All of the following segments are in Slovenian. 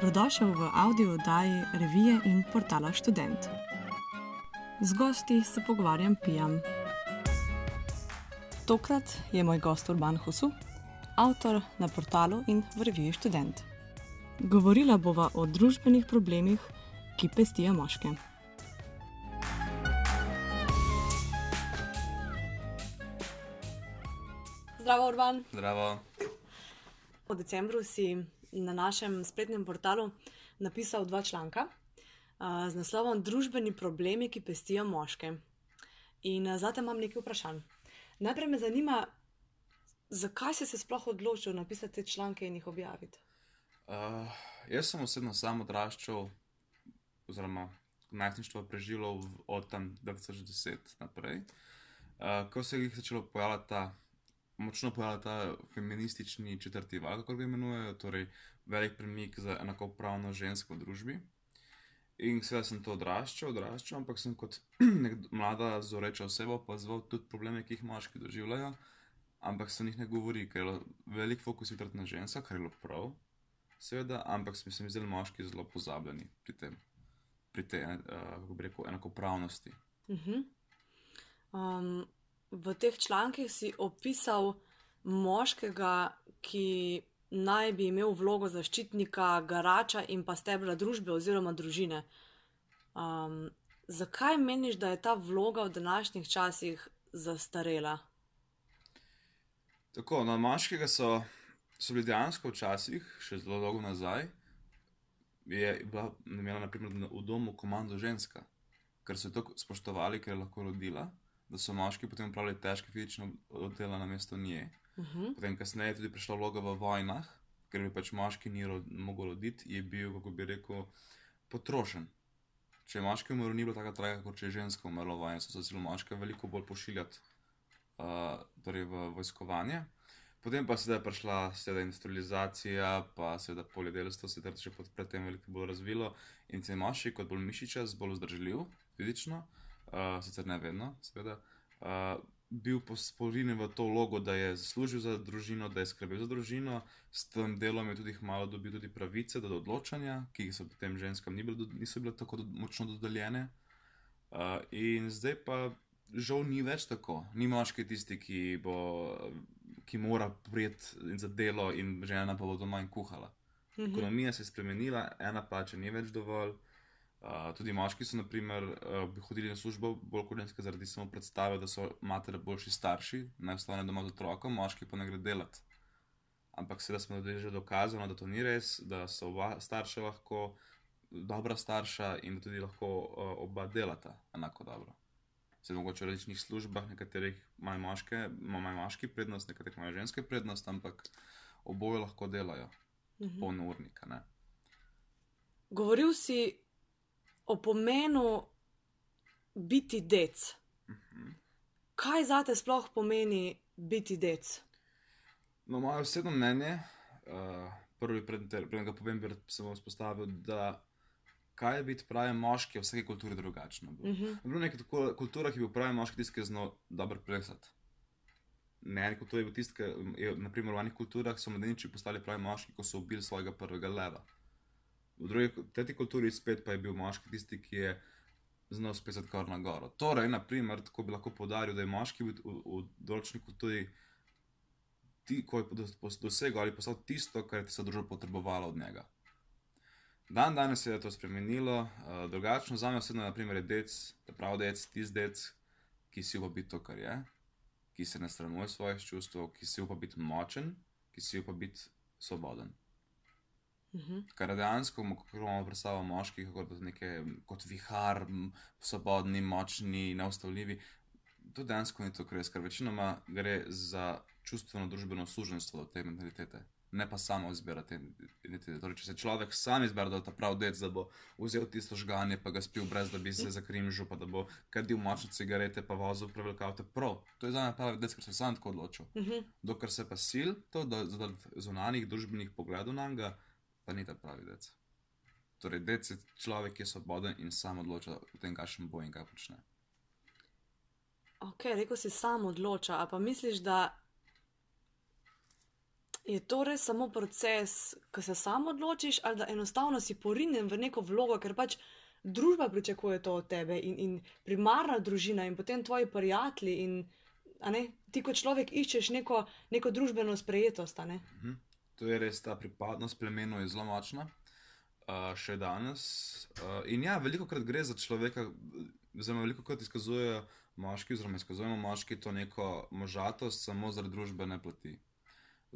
Dobrodošel v audio oddaji revije in portala Student. Z gosti se pogovarjam pijam. Tokrat je moj gost Urban Husu, avtor na portalu in v reviji Student. Govorila bova o družbenih problemih, ki pestijo moške. Zdravo, Urban. Zdravo. V decembru si na našem spletnem portalu napisal dva članka uh, z naslovom Družbeni problemi, ki pestijo moške. In uh, zate imam nekaj vprašanj. Najprej me zanima, zakaj si se sploh odločil napisati te članke in jih objaviti? Uh, jaz sem osebno sam odraščal, oziroma najstništvo preživel od tam 2010 naprej, uh, ko se je začelo pojavljati ta, močno pojavljati ta feministični četrti val, kako ga imenujejo, torej velik premik za enakopravno žensko v družbi. In seveda sem to odraščal, odraščal, ampak sem kot nek mlada zoreča oseba opazoval tudi probleme, ki jih moški doživljajo, ampak se o njih ne govori, ker je velik fokus je na ženskah, kar je bilo prav, seveda, ampak se mi se mi zdeli moški zelo pozabljeni pri tem, pri tej, uh, kako bi rekel, enakopravnosti. Uh -huh. um, v teh člankih si opisal moškega, ki naj bi imel vlogo zaščitnika, garača in pa stebra družbe oziroma družine. Um, zakaj meniš, da je ta vloga v današnjih časih zastarela? Tako, na moškega so, so bili dejansko včasih, še zelo dolgo nazaj, je bila imela naprimer na- v domu komando ženska, ker so jo tako spoštovali, ker je lahko rodila, da so moški potem upravljali težke fizične dela na mesto nje. Uh -huh. Potem, kasneje je tudi prišla vloga v vojnah, ker bi pač moški ni ro mogel roditi, je bil, kako bi rekel, potrošen. Če je moški umrl, ni bilo tako traga, kot če je ženska umrla v vojni, so se začeli moške veliko bolj pošiljati uh, torej v vojskovanje. Potem pa seveda je prišla seveda industrializacija, pa seveda poljedelstvo se je še pod- predtem veliko bolj razvilo in se je moški kot bolj mišičast, bolj vzdržljiv fizično, uh, sicer ne vedno, seveda, uh, bil posporjen v to vlogo, da je zaslužil za družino, da je skrbel za družino, s tem delom je tudi malo dobil tudi pravice do odločanja, ki so potem ženskam ni bilo, niso bile tako do, močno dodeljene. Uh, in zdaj pa žal ni več tako. Ni moški tisti, ki, bo, ki mora prijeti za delo, in žena pa bo doma in kuhala. Uh -huh. Ekonomija se je spremenila, ena plača ni več dovolj. Uh, tudi moški so, naprimer, uh, bi hodili na službo bolj kot ženske, zaradi samo predstave, da so matere boljši starši, naj ostane doma z otrokom, moški pa ne gre delati. Ampak seveda smo tudi že dokazano, da to ni res, da so oba starša lahko dobra starša in da tudi lahko uh, oba delata enako dobro. Se mogoče v različnih službah, nekaterih imajo moške, imajo moški prednost, nekaterih imajo ženske prednost, ampak oboje lahko delajo, -huh. polno urnika. Ne? Govoril si o pomenu biti dec. Mhm. Kaj za te sploh pomeni biti dec? No, moje osebno mnenje, uh, prvi, preden ga povem, samo vzpostavil, da kaj je biti pravi moški, je v vsaki kulturi drugačno. Bilo. Uh -huh. Je bilo nekaj tako kultura, ki bi bil pravi moški tisti, ki je znal dobro plesati. Ne, kultura je bil tisti, ki je, naprimer, v enih kulturah so mladeniči postali pravi moški, ko so ubili svojega prvega leva. V drugi, tretji kulturi spet pa je bil moški tisti, ki je znal spisati kar na goro. Torej, naprimer, tako bi lahko podaril, da je moški v, v, v določeni kulturi ti, ko je dosegel ali postal tisto, kar je tista družba potrebovala od njega. Dan danes se je to spremenilo, uh, drugačno za me osebno naprimer, je dec, ta pravi dec, tisti dec, ki si upa biti to, kar je, ki se ne sramuje svojih čustev, ki si upa biti močen, ki si upa biti svoboden. Uh -huh. Kar dejansko, imamo predstavo moških, kot, neke, kot vihar, svobodni, močni, neustavljivi. To dejansko ni to, kar res, ker večinoma gre za čustveno družbeno služenstvo do te mentalitete, ne pa samo izbira te identitete. Torej, če se človek sam izbere, da je ta prav dec, da bo vzel tisto žganje, pa ga spil brez, da bi se zakrimžil, pa da bo kadil močne cigarete, pa vozil prevelik avto, prav. To je za me pravi dec, ker se je sam tako odločil. Uh -huh. Dokler se pa sil, to do, do zunanih družbenih pogledov na njega, pa ni ta pravi dec. Torej, dec je človek, ki je svoboden in sam odloča o tem, kakšen bo in kaj počne. Ok, rekel si sam odloča, a pa misliš, da Je to res samo proces, ki se sam odločiš, ali da enostavno si porinen v neko vlogo, ker pač družba pričakuje to od tebe in, in primarna družina in potem tvoji prijatelji. In, ne, ti kot človek iščeš neko, neko družbeno sprejetost. ne. Mhm. To je res ta pripadnost plemenu je zelo močna, uh, še danes. Uh, in ja, veliko krat gre za človeka, oziroma veliko krat izkazujejo moški, oziroma izkazujemo moški to neko možatost samo zaradi družbene plati.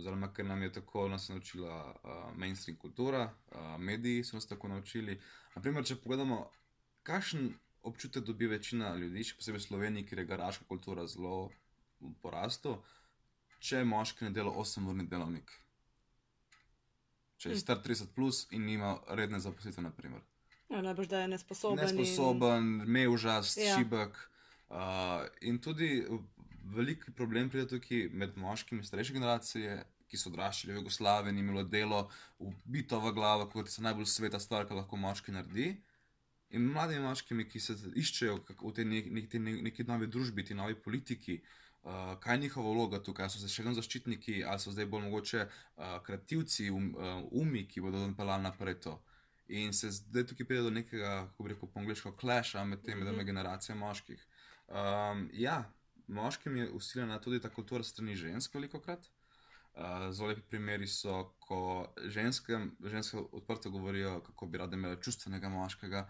Oziroma, ker nam je tako nas naučila uh, mainstream kultura, uh, mediji so nas tako naučili. Naprimer, če pogledamo, kakšen občutek dobi večina ljudi, še posebej v Sloveniji, kjer je garaška kultura zelo v porastu, če moški ne dela 8-urni delovnik. Če je Hm. star 30 plus in nima redne zaposlitve, naprimer. Ja, najbrž da je nesposoben. Nesposoben, meužast, Ja. ja. šibek. Uh, in tudi veliki problem pride tukaj med moškimi starejše generacije, ki so odraščali v Jugoslaviji in imeli delo, ubito v glavo, kot je najbolj sveta stvar, ki lahko moški naredi. In mladimi moškimi, ki se iščejo v tej neki, neki, neki novi družbi, ti novi politiki, uh, kaj je njihova vloga tukaj, so se še vedno zaščitniki, ali so zdaj bolj mogoče uh, kreativci, um, uh, umi, ki bodo pelali naprej to. In se zdaj tukaj pride do nekega, kako bi rekel, po angliško, clasha med temi Mhm. dvema generacijami moških. Um, ja, moškim je usiljena tudi ta kultura strani žensk, veliko krat. Uh, zelo lepi primeri so, ko ženske, ženske odprto govorijo, kako bi rade imele čustvenega moškega,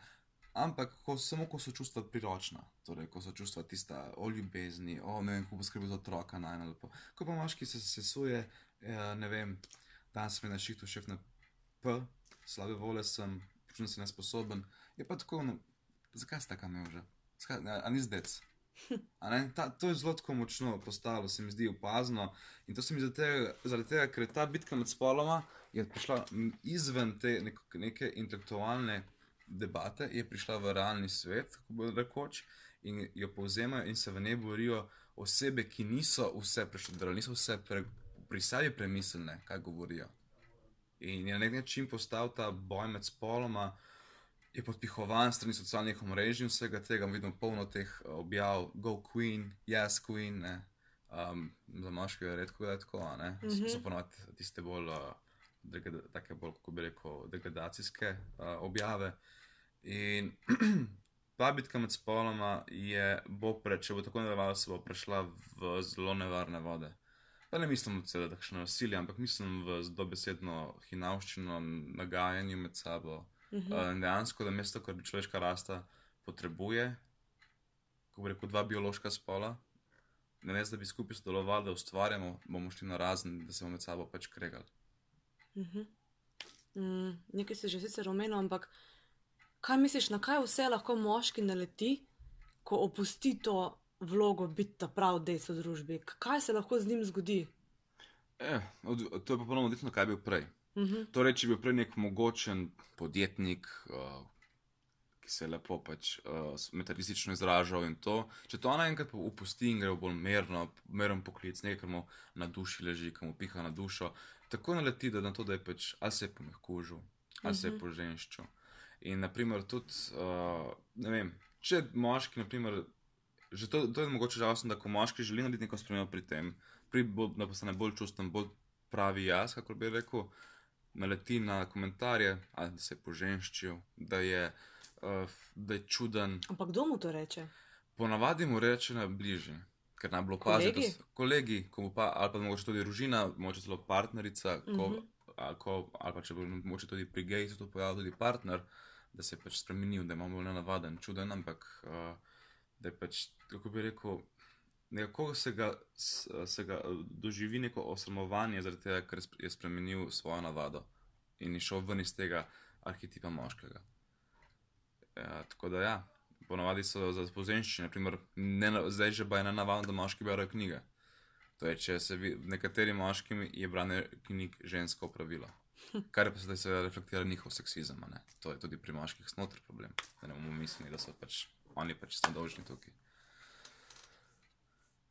ampak ko, samo ko so čustva priročna, torej ko so čustva tista o ljubezni, o ne vem, kako poskrbeti za otroka najlepo. Ko pa moški se sesuje, eh, ne vem, danes sem na šihtu šef na P, slabe vole sem, počutim se nesposoben, je pa tako, no, zakaj ste tako imel že? A, ni zdec? A ne? Ta, to je zelo tako močno postalo, se mi zdi opazno. In to se mi zdi zaradi tega, ker je ta bitka med spoloma je prišla izven te nek, neke intelektualne debate, je prišla v realni svet, kako bo rekoč, in jo povzemajo in se v njej borijo osebe, ki niso vse preštudirali, niso vse pre, pri sebi premislene, kaj govorijo. In je na nek način postal ta boj med spoloma, je podpihovan strani socialnih omrežij in vsega tega. Vidimo polno teh eh, objav, Go Queen, Yes Queen. Ne? Um, za moške je redko, je tako, ne. Mm. -hmm. So ponovadi tiste bolj, uh, take bolj, kako bi rekel, degradacijske uh, objave. In ta bitka med spoloma je, bo pre, če bo tako nadaljevala, se bo prešla v zelo nevarne vode. Pa ne mislim, da je takšno nasilje, ampak mislim v dobesedno hinavščino, nagajanju med sabo. Mhm. Uh, dejansko, da mesto, kar bi človeška rasta potrebuje, ko bi rekel, dva biološka spola, ne ne, da bi skupaj sodelovali, da ustvarjamo, bomo šli na razen, da se bomo med sabo pač kregali. Mhm. Mm, nekaj si že sicer omenil, ampak kaj misliš, na kaj vse lahko moški naleti, ko opusti to vlogo biti ta prav dejstvo v družbi? Kaj se lahko z njim zgodi? E, od, to je pa ponovno odvisno, kaj je bil prej. Mhm. Torej, če bi bil prej nek mogočen podjetnik, uh, ki se je lepo pač uh, metaforično izražal in to, če to naenkrat upusti in gre v bolj merno, meren poklic, nekaj, kar mu na duši leži, kar mu piha na dušo, tako naleti, da na to, da je pač ali se je pomehkužil, ali se je Mhm. poženščil. In naprimer tudi, uh, ne vem, če moški, naprimer, že to, to je mogoče žalostno, da ko moški želi narediti neko spremembo pri tem, pri bolj, da postane bolj čustven, bolj pravi jaz, kako bi rekel, naleti na komentarje, ali da se je poženščil, da je, uh, da je čuden. Ampak kdo mu to reče? Ponavadi mu reče na bližnji, ker najbolj opazi, da Kolegi? so kolegi, ko pa, ali pa mogoče tudi družina, mogoče celo partnerica, ko, Mhm. ali, ko, ali pa če bo mogoče tudi pri geju se to pojavil tudi partner, da se je pač spremenil, da je malo bolj nenavaden, čuden, ampak uh, da je pač, kako bi rekel, nekako se ga, se ga eh, doživi neko osramovanje, zaradi tega, ker je spremenil svojo navado in je šel ven iz tega arhetipa moškega. Ja, tako da ja, ponavadi so za naprimer, ne, na- zdaj že pa je nenavadno, da moški berejo knjige. To je, če se nekateri moški je branje knjig žensko pravilo. Kar pa zdaj se reflektira njihov seksizem, ne. To je tudi pri moških snotri problem. Da ne bomo mislili, da so pač oni pač so dolžni tukaj.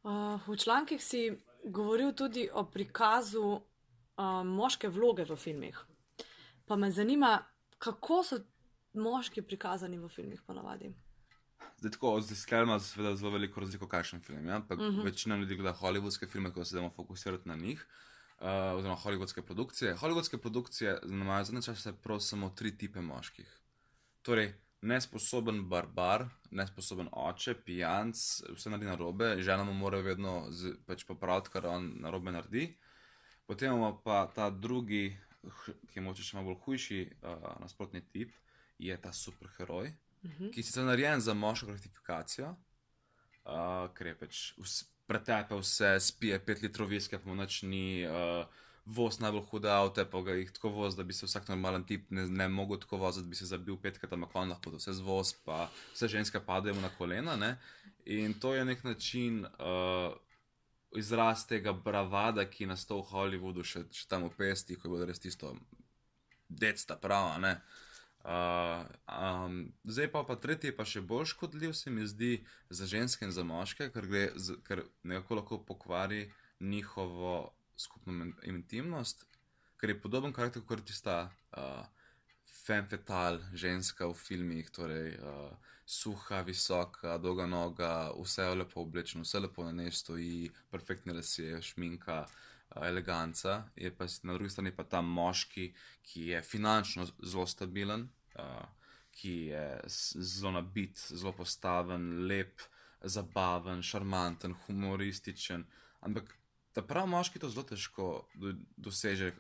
Uh, v člankih si govoril tudi o prikazu uh, moške vloge v filmih. Pa me zanima, kako so moški prikazani v filmih ponavadi. Zdaj, tako, zdaj skler ima seveda zelo veliko razliko, kakšen film je, ampak uh Mhm. -huh. večina ljudi gleda hollywoodske filme, ko se damo fokusirati na njih. uh, oziroma hollywoodske produkcije. Hollywoodske produkcije imajo zadnje čase prav samo tri tipe moških. Torej, nesposoben barbar, nesposoben oče, pijanc, vse naredi na robe, žena mu mora vedno z, pač popraviti, kar on na robe naredi. Potem imamo pa ta drugi, ki je moče še malo bolj hujši, uh, nasprotni tip, je ta superheroj, Mhm. ki je sicer narejen za moško gratifikacijo, uh, ker je pač vs- pretepe vse, spije pet litrov viske, pa mu noč ni. Uh, Voz najbolj hude avto, pa ga jih tako voz, da bi se vsak normalen tip ne, ne mogel tako voziti, bi se zabil petkrat na kon, lahko da vse zvoz, pa vse ženske padejo na kolena. Ne? In to je nek način uh, izraz tega bravada, ki je nastal v Hollywoodu, še, še tam v pesti, ko je bilo res tisto detsta prava. ne. Uh, um, zdaj pa, pa tretji, pa še bolj škodljiv, se mi zdi za ženske in za moške, ker, gre, z, ker nekako lahko pokvari njihovo skupno intimnost, ker je podoben karakter kot tista uh, femme fatale ženska v filmih, torej uh, suha, visoka, dolga noga, vse je lepo oblečeno, vse lepo na njej stoji, perfektne lasje, šminka, uh, eleganca. Je pa na drugi strani pa ta moški, ki je finančno zelo stabilen, uh, ki je zelo nabit, zelo postaven, lep, zabaven, šarmanten, humorističen. Ampak ta pravi moški to zelo težko do, doseže.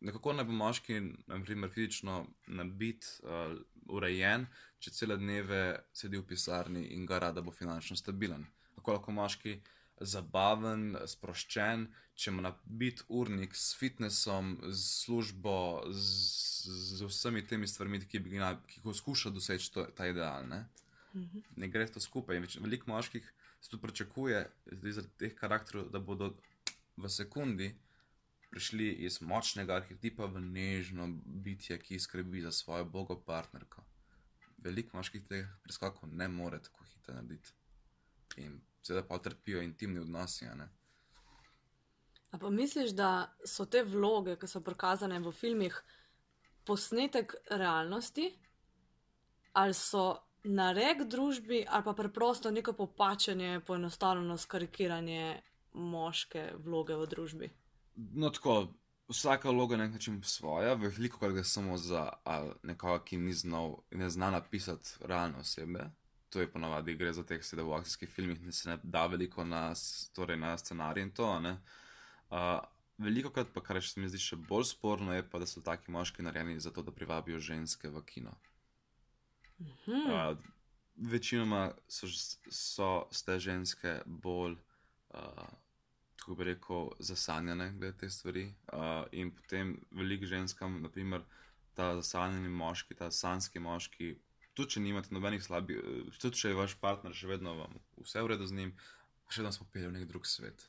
Nekako naj bo moški, naprimer, fizično nabit, uh, urejen, če cele dneve sedi v pisarni in ga rada bo finančno stabilen. Kako lahko moški zabaven, sproščen, če ima nabit urnik s fitnessom, z službo, z, z vsemi temi stvarmi, ki bi ki ga skuša doseči to, ta ideal. Ne? Mhm. ne gre to skupaj. Več- Veliko moških se tu pričakuje, zaradi teh karakterov, da bodo v sekundi prišli iz močnega arhetipa v nežno bitje, ki skrbi za svojo bogo partnerko. Veliko moških teh preskokov ne more tako hitro narediti. In seveda pa trpijo intimni odnosi. a pa misliš, da so te vloge, ki so prikazane v filmih, posnetek realnosti, ali so narek družbi, ali pa preprosto neko popačenje, poenostavljeno skarikiranje moške vloge v družbi? No, tako, vsaka vloga je na nek način svoja, veliko krat gre samo za nekoga, ki ni znal, ne zna napisati realne osebe. To je ponavadi gre za te, da v akcijskih filmih ne se ne da veliko na, torej na scenarij in to. ne. Uh, veliko krat pa, kar se mi zdi še bolj sporno, je pa, da so taki moški narejeni zato, da privabijo ženske v kino. Hmm. Uh, večinoma so, so ste ženske bolj, uh, kako bi rekel, zasanjene glede te stvari. Uh, in potem veliko ženskam, naprimer, ta zasanjeni moški, ta sanski moški, tudi če nimate nobenih slabih, eh, tudi če je vaš partner še vedno vam vse v redu z njim, še vedno smo pelili v nek drug svet.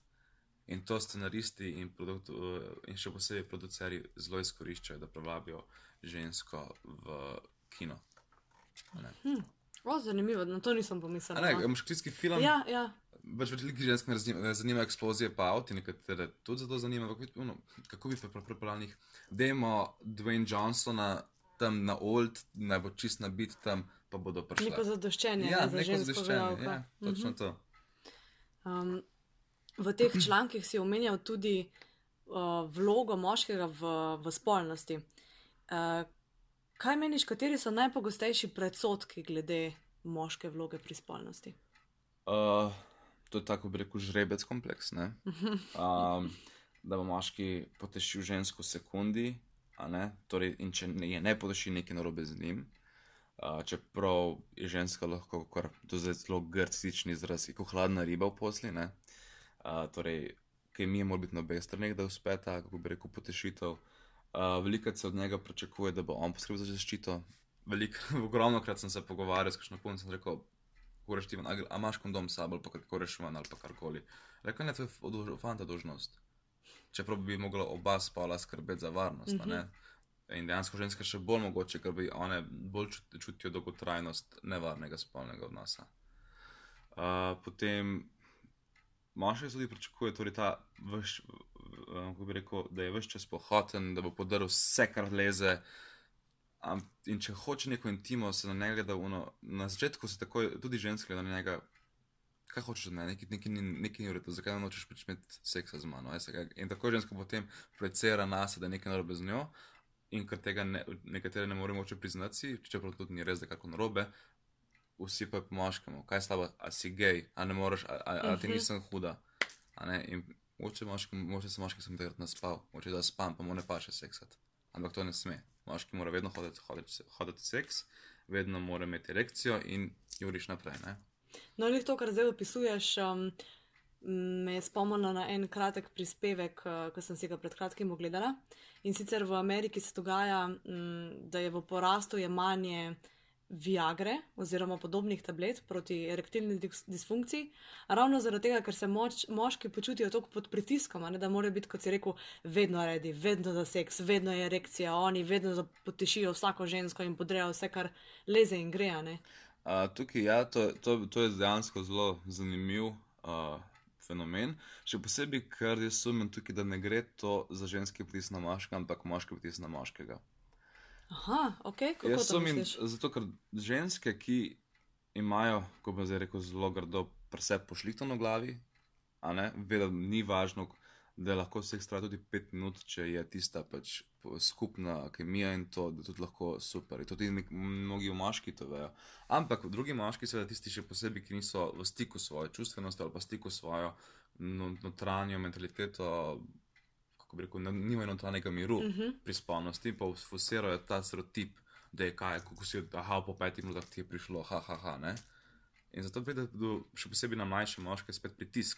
In to scenaristi in, produkt, uh, in še posebej produceri zelo izkoriščajo, da privabijo žensko v kino. ne. O, zanimivo, na to nisem pomislila. A Ne, no. imaš kritski film. Ja, ja. Pač veliko žensk ne raznim- ne zanima eksplozije, pa avti, nekatere tudi zato zanima, kako bi pripravljali njih. Dajmo Dwayne Johnsona tam na old, naj bo čist nabit tam, pa bodo prišli. Neko zadoščenje ja, ne, za neko žensko zadoščenje, ja, točno Mhm. to. Um, v teh člankih si omenjal tudi uh, vlogo moškega v, v spolnosti. Uh, kaj meniš, kateri so najpogostejši predsotki glede moške vloge pri spolnosti? Uh, to je tako, bi rekel, žrebec kompleks, ne? Um, da bo moški potešil žensko v sekundi? Torej, in če je ne poteši nekaj narobe z njim. Uh, čeprav je ženska lahko, kar to je zdaj zelo grcični izraz, je kot hladna riba v posli. ne. Uh, torej, kemija mora biti na obeh straneh, da uspe ta, kako bi rekel, potešitev. Uh, Velikokrat se od njega pričakuje, da bo on poskrbel za zaščito. Veliko, ogromno krat sem se pogovarjal s kakšno punco in rekel, Kureš ti a imaš kondom s sabo, pa kar kureš ven, ali pa karkoli. Rekel je, to je od fanta dožnost. Čeprav bi mogla oba spola skrbeti za varnost. Mm. -hmm. In dejansko ženske še bolj mogoče, ker bi one bolj čut- čutijo dolgotrajnost nevarnega spolnega odnosa. Uh, potem moški tudi pričakuje, torej ta vš, kako bi rekel, da je vse čas pohoten, da bo podaril vse, kar leze. Am, in če hoče neko intimo, se na njega gleda, uno, na začetku se takoj, tudi ženske gleda na njega, kaj hočeš, ne, neki, neki, neki, neki ni v redu, zakaj ne nočeš pač imeti seksa z mano. kaj- In tako ženska potem projicira nas, da je nekaj narobe z njo. In ker tega ne, nekatere ne moremo oče priznati, čeprav tudi ni res, da je kako narobe, vsi pa po moškemu, kaj s tabo, a si gej, a ne moreš, a, a, a ti Mhm. nisem huda. Moče moški, moče se moški sem takrat naspal, moče da spam, pa mu ne paše seksati. Ampak to ne sme. Moški mora vedno hoditi, hoditi, hoditi seks, vedno mora imeti erekcijo in juriš naprej. Ne? No, in to, kar zdaj opisuješ, um, me je spomnilo na en kratek prispevek, uh, ki sem si ga pred kratkim ogledala. In sicer v Ameriki se dogaja, um, da je v porastu jemanje Viagre oziroma podobnih tablet proti erektilni dis- disfunkciji, ravno zaradi tega, ker se moč, moški počutijo tako pod pritiskom, ne, da morajo biti, kot si rekel, vedno redi, vedno za seks, vedno je erekcija, oni vedno potešijo vsako žensko in podrejo vse, kar leze in gre. a ne. Uh, tukaj ja, to, to, to je dejansko zelo zanimiv uh, fenomen. Še posebej, ker jaz sumim tukaj, da ne gre to za ženski pritisk na moškega, ampak moški pritisk na moškega. Aha, ok, kako Jaz to sumim, zato ker ženske, ki imajo, ko bi zdaj rekel, zelo grdo presep pošlihtano v glavi, a ne, ve, da ni važno, da lahko vseh traja tudi pet minut, če je tista pač skupna kemija in to, da tudi lahko super. In to tudi nek- mnogi moški to vejo. Ampak drugi moški, seveda tisti še posebej, ki niso v stiku s svojo čustvenostjo ali pa stiku s svojo no, notranjo mentaliteto, kako bi rekel, nimajo notranjega miru Uh -huh. pri spolnosti, pa usfusirajo ta stereotip, da je kaj, kako si, aha, po petih minutah ti je prišlo, ha, ha, ha, ne. In zato pride do, še posebej na mlajše moške spet pritisk.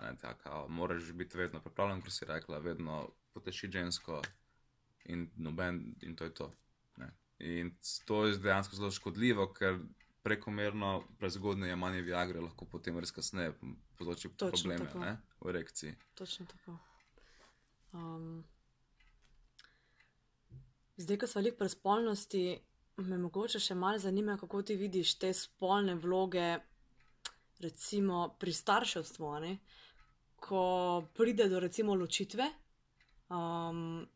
Ne, taka, moraš biti vedno pripravljen, kot si rekla, vedno potešiti žensko in noben, in to je to. Ne. In to je dejansko zelo škodljivo, ker prekomerno prezgodne jemanje Viagre lahko potem res kasneje povzroči probleme tako. ne, v erekciji. Točno tako. Um, zdaj, ko smo veliko pri spolnosti, me mogoče še malo zanima, kako ti vidiš te spolne vloge, recimo pri starševstvu, ne? ko pride do recimo ločitve. Um,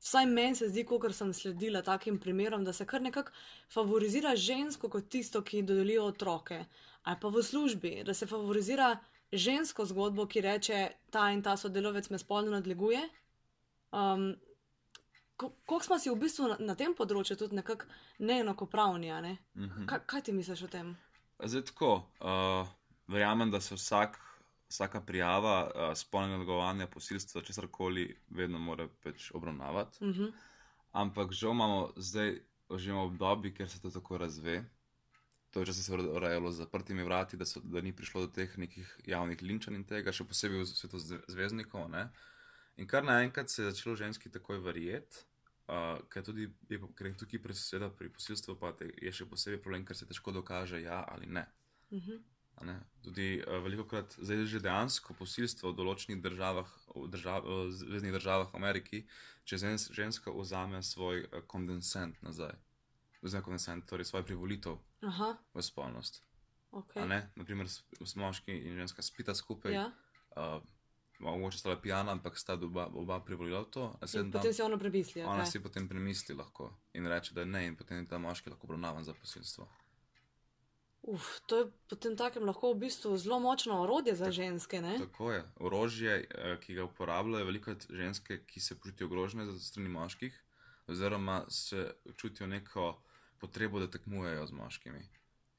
vsaj meni se zdi, kot sem sledila takim primerom, da se kar nekako favorizira žensko kot tisto, ki dodelijo otroke, ali pa v službi, da se favorizira žensko zgodbo, ki reče, ta in ta sodelavec me spolno nadleguje. Um, Kako smo si v bistvu na, na tem področju tudi nekako neenakopravni, ne? Mhm. Kaj, kaj ti misliš o tem? Zdaj tako, uh, verjamem, da se vsak, vsaka prijava uh, spolnega negovanja, posilstva, česar koli, vedno mora pač obravnavati. Uh -huh. Ampak žal imamo zdaj že v obdobju, kjer se to tako razve. To je včasih se je urejalo z zaprtimi vrati, da, so, da ni prišlo do teh nekih javnih linčanj in tega, še posebej v svetu zve- zvezdnikov. Ne? In kar naenkrat se je začelo ženski takoj verjeti, uh, ker, tudi, je, ker je tukaj preseda pri posilstvu, pa te, je še posebej problem, ker se težko dokaže ja ali ne. Uh -huh. A ne? Tudi uh, veliko krat, zdaj je že dejansko posilstvo v določenih državah, v držav, uh, zvezdnih državah v Ameriki, če žens, ženska vzame svoj uh, kondensent nazaj, oziroma kondensent, torej svoj privolitev Aha, v spolnost. ok. Okay. Naprimer, s, s moški in ženska spita skupaj, Ja. uh, mogoče sta bila pijana, ampak sta oba, oba privolila v to. In tam- potem si ono premisli. Ona Okay. si potem premisli lahko in reče, da ne, in potem je ta moški lahko obravnavan za posilstvo. Uf, to je potem takem lahko v bistvu zelo močno orodje za ženske, ne? Tako je. Orožje, eh, ki ga uporabljajo veliko ženske, ki se počutijo ogrožene za strani moških, oziroma se čutijo neko potrebo, da tekmujejo z moškimi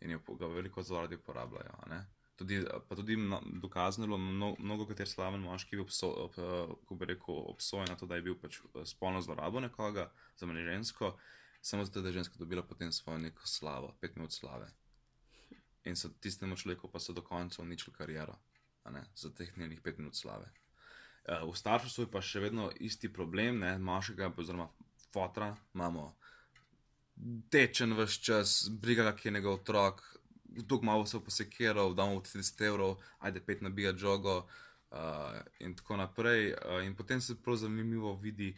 in jo ga veliko zaradi uporabljajo. ne. Tudi, pa tudi no- dokazano, mnogo, mnogo kater slaven moški je obso, ob, eh, ko bi rekel, obsojen na to, da je bil pač eh, spolno zlorabo nekoga, za mene žensko, samo zato, da je ženska dobila potem svojo neko slavo, pet minut slave. In so tistemu človeku pa so do konca uničili kariero za teh njenih pet minut slave. Uh, v starševstvu je pa še vedno isti problem, ne, moškega, oziroma fotra, imamo tečen vse čas, briga, ga, ki je njegov otrok, dolg malo se je posekiral, da mu 30 evrov, ajde pet nabija žogo uh, in tako naprej. Uh, in potem se prav zanimivo vidi,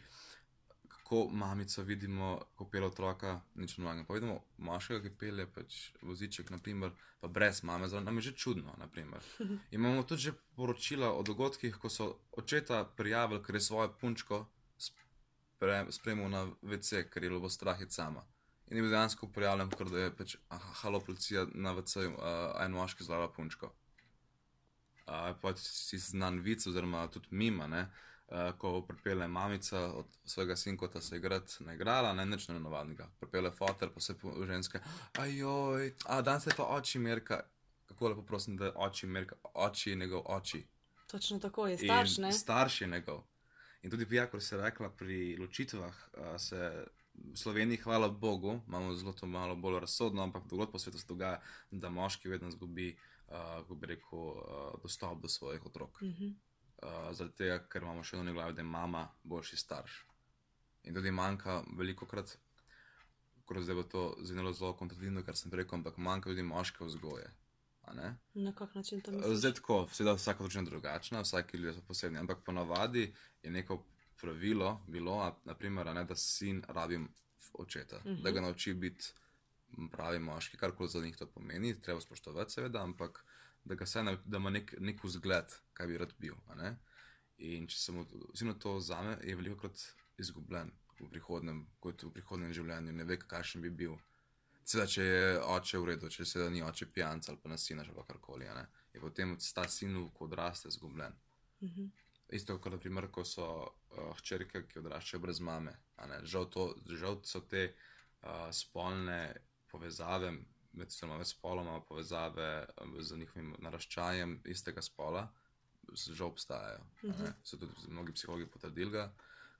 kako mamico vidimo, ko pele otroka, nič novega. Pa vidimo moškega, ki pele pač voziček, naprimer, pa brez mame, zelo nam je že čudno. naprimer. Imamo tudi že poročila o dogodkih, ko so očeta prijavili, ker je svojo punčko spre, spremil na WC, ker je bilo strah iti sama. In je bil dejansko prijavljen, ker je pač, aha, halo, policija na VC-ju, uh, en moški zlava punčko. Uh, pa si znan vic, oziroma tudi mima, ne, uh, ko pripelje mamica od svojega sinkota se igrati na igrala, ne nič ne navadnega. Pripelje fotor, pa se po ženske, ajoj, a danes je pa oči Merka. Kako lepo prosim, da je oči Merka, oči je njegov oči. Točno tako je, starš, ne? Starš je njegov. In tudi pija, kot se je rekla, pri ločitvah a, se Sloveniji, hvala Bogu, imamo zelo to malo bolj razsodno, ampak drugod po svetu se dogaja, da moški vedno izgubi, a, kako bi rekel, a, dostop do svojih otrok. Mhm. Uh, zaradi tega, ker imamo še eno glavo, da je mama boljši starš. In tudi manjka veliko krat, kot zdaj bo to zelo zelo kontradiktorno, kar sem rekel, ampak manjka tudi moške vzgoje. Na kak način to misliš? Zdaj tako, seveda vsaka družina je drugačna, vsaki ljudje so posebni, ampak ponavadi je neko pravilo bilo, naprimer, ne, da sin rabi očeta, uh -huh. da ga nauči biti pravi moški, karkoli za njih to pomeni, treba spoštovati, seveda, ampak da, ga se, da ima nek, nek vzgled, kaj bi rad bil. In če se mu sino to vzame, je veliko krat izgubljen v prihodnem, kot v prihodnem življenju, ne ve, kakšen bi bil. Seveda, če je oče v redu, če se ni oče pijanc ali pa nasinaš ali karkoli, je potem ta sin, ko odraste, izgubljen. Mhm. Isto kot, naprimer, ko so uh, hčerke, ki odraščajo brez mame. Žal, to, žal so te uh, spolne povezave med, med spoloma, povezave um, z njihovim naraščajem istega spola, žal obstajajo. a ne. So tudi mnogi psihologi potrdili ga,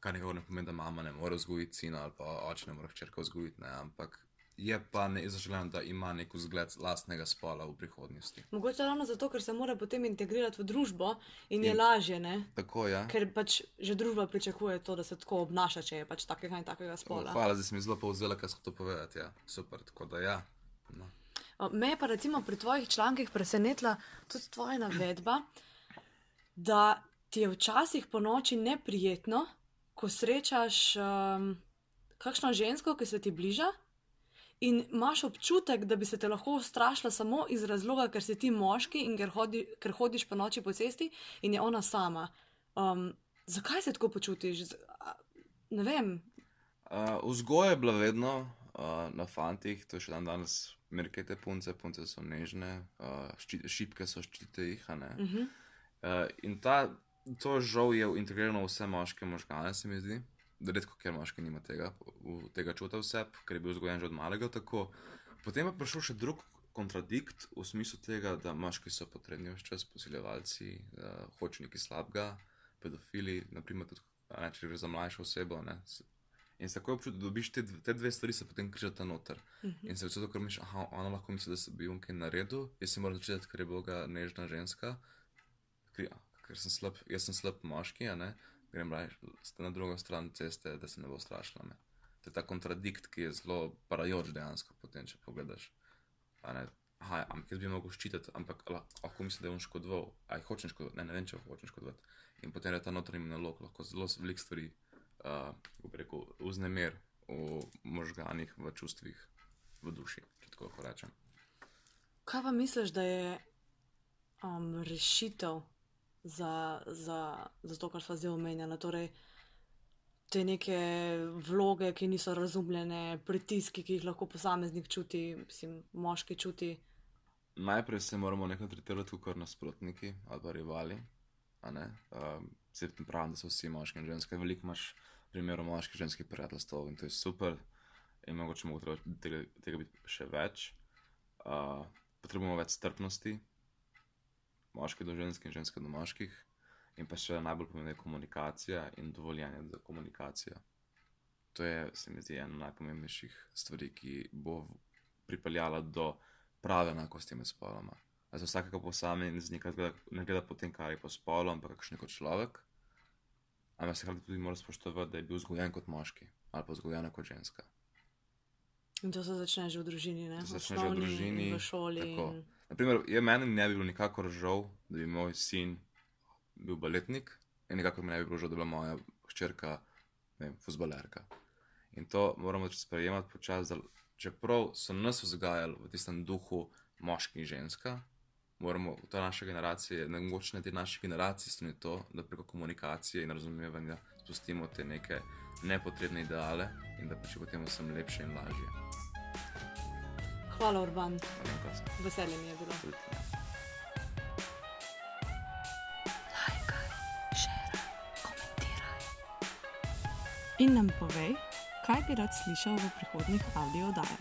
kar nekako ne pomeni, da mama ne more vzgojiti sina ali pa oče ne more hčerka vzgojiti, ne, ampak je pa ne zaželeno, da ima nek vzgled lastnega spola v prihodnosti. Mogoče ravno zato, ker se mora potem integrirati v družbo in je In- lažje, ne? Tako je. Ker pač že družba pričakuje to, da se tako obnaša, če je pač takega in takega spola. Hvala, zdaj si mi zelo povzela, kaj sem to povedati. Ja. Super, tako da ja. No. O, Me je pa recimo pri tvojih člankih presenetila tudi tvoja navedba, da ti je včasih po noči neprijetno, ko srečaš um, kakšno žensko, ki se ti bliža. In imaš občutek, da bi se te lahko ustrašila samo iz razloga, ker si ti moški in ker, hodi, ker hodiš po noči po cesti in je ona sama. Um, zakaj se tako počutiš? Z- Ne vem. Uh, vzgoja je bila vedno uh, na fantih, to je še dan danes, merkete punce, punce so nežne, uh, šči, šipke so ščite jih. Uh -huh. Uh, in ta, to žal je integrirano v vse moške možgane, se mi zdi. Redko, ker moški nima tega, tega čuta vse, ker je bil vzgojen že od malega tako. Potem je prišel še drug kontradikt v smislu tega, da moški so potrebni vse čas, posiljevalci, uh, hoče nekaj slabega, pedofili, naprimer tudi, ne, če gre za mlajšo osebo. Ne, In se tako občuti, da dobiš te, te dve stvari, se potem križata noter. Uh -huh. In se zato, ker misliš, aha, ona lahko misli, da se bi on kaj naredil, jaz si moram začeti, ker je Boga nežna ženska, ker, ker sem slab, jaz sem slab moški, a ne, grem raje na drugo stran ceste, da se ne bo strašila. Ne. To je ta kontradikt, ki je zelo parajoč dejansko, potem, če pogledaš. Aha, ampak jaz bi mogel ščititi, ampak la- lahko mislim, da je on škodoval, a jih hočem škodovati, ne, ne vem, če hočem škodovati. In potem je ta notranji monolog lahko zelo veliko stvari, uh, kako bi rekel, vznemer v možganih, v čustvih, v duši, če tako lahko rečem. Kaj pa misliš, da je um, rešitev za, za, za to, kar smo zdaj omenjali? Torej, te neke vloge, ki niso razumljene, pritiski, ki jih lahko posameznik čuti, mislim, moški čuti. Najprej se moramo nekaj tretirati kot nasprotniki ali pa rivali. Vse tem pravim, da so vsi moški in ženske. Veliko imaš primerov moških in ženskih prijateljstev in to je super. In mogoče mogo treba tega, tega biti še več. Uh, potrebujemo več strpnosti, moški do žensk in ženske do moških. In pa še najbolj pomembna je komunikacija in dovoljenje za komunikacijo. To je, se mi zdi, ena najpomembnejših stvari, ki bo pripeljala do prave enakosti med spoloma. Za vsakega posameznika ne gleda po tem, kaj je po spolu, ampak kakšen je kot človek. Ampak se hkrati tudi mora spoštovati, da je bil vzgojen kot moški ali pa vzgojena kot ženska. In to se začne že v družini, ne? To se začne že v osnovni družini, in v šoli. tako. In... Naprimer, meni ne bi bilo nikakor žal, da bi moj sin bil baletnik, in nikakor mi ne bi bilo žal, da bi bila moja hčerka, fuzbalerka. In to moramo pač sprejemati počasi, da čeprav so nas vzgajali v tistem duhu moški in ženska, moramo v to naše generacije, ne mogoče na te naše generacije, stane to, da preko komunikacije in razumevanja spustimo te neke nepotrebne ideale in da pač potem vsem lepše in lažje. Hvala, Urban. Veselje mi je bilo. tudi, ja. In nam povej, kaj bi rad slišal v prihodnjih audio oddajah.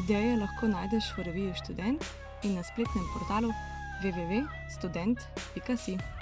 Ideje lahko najdeš v reviji Student in na spletnem portalu www.student.si.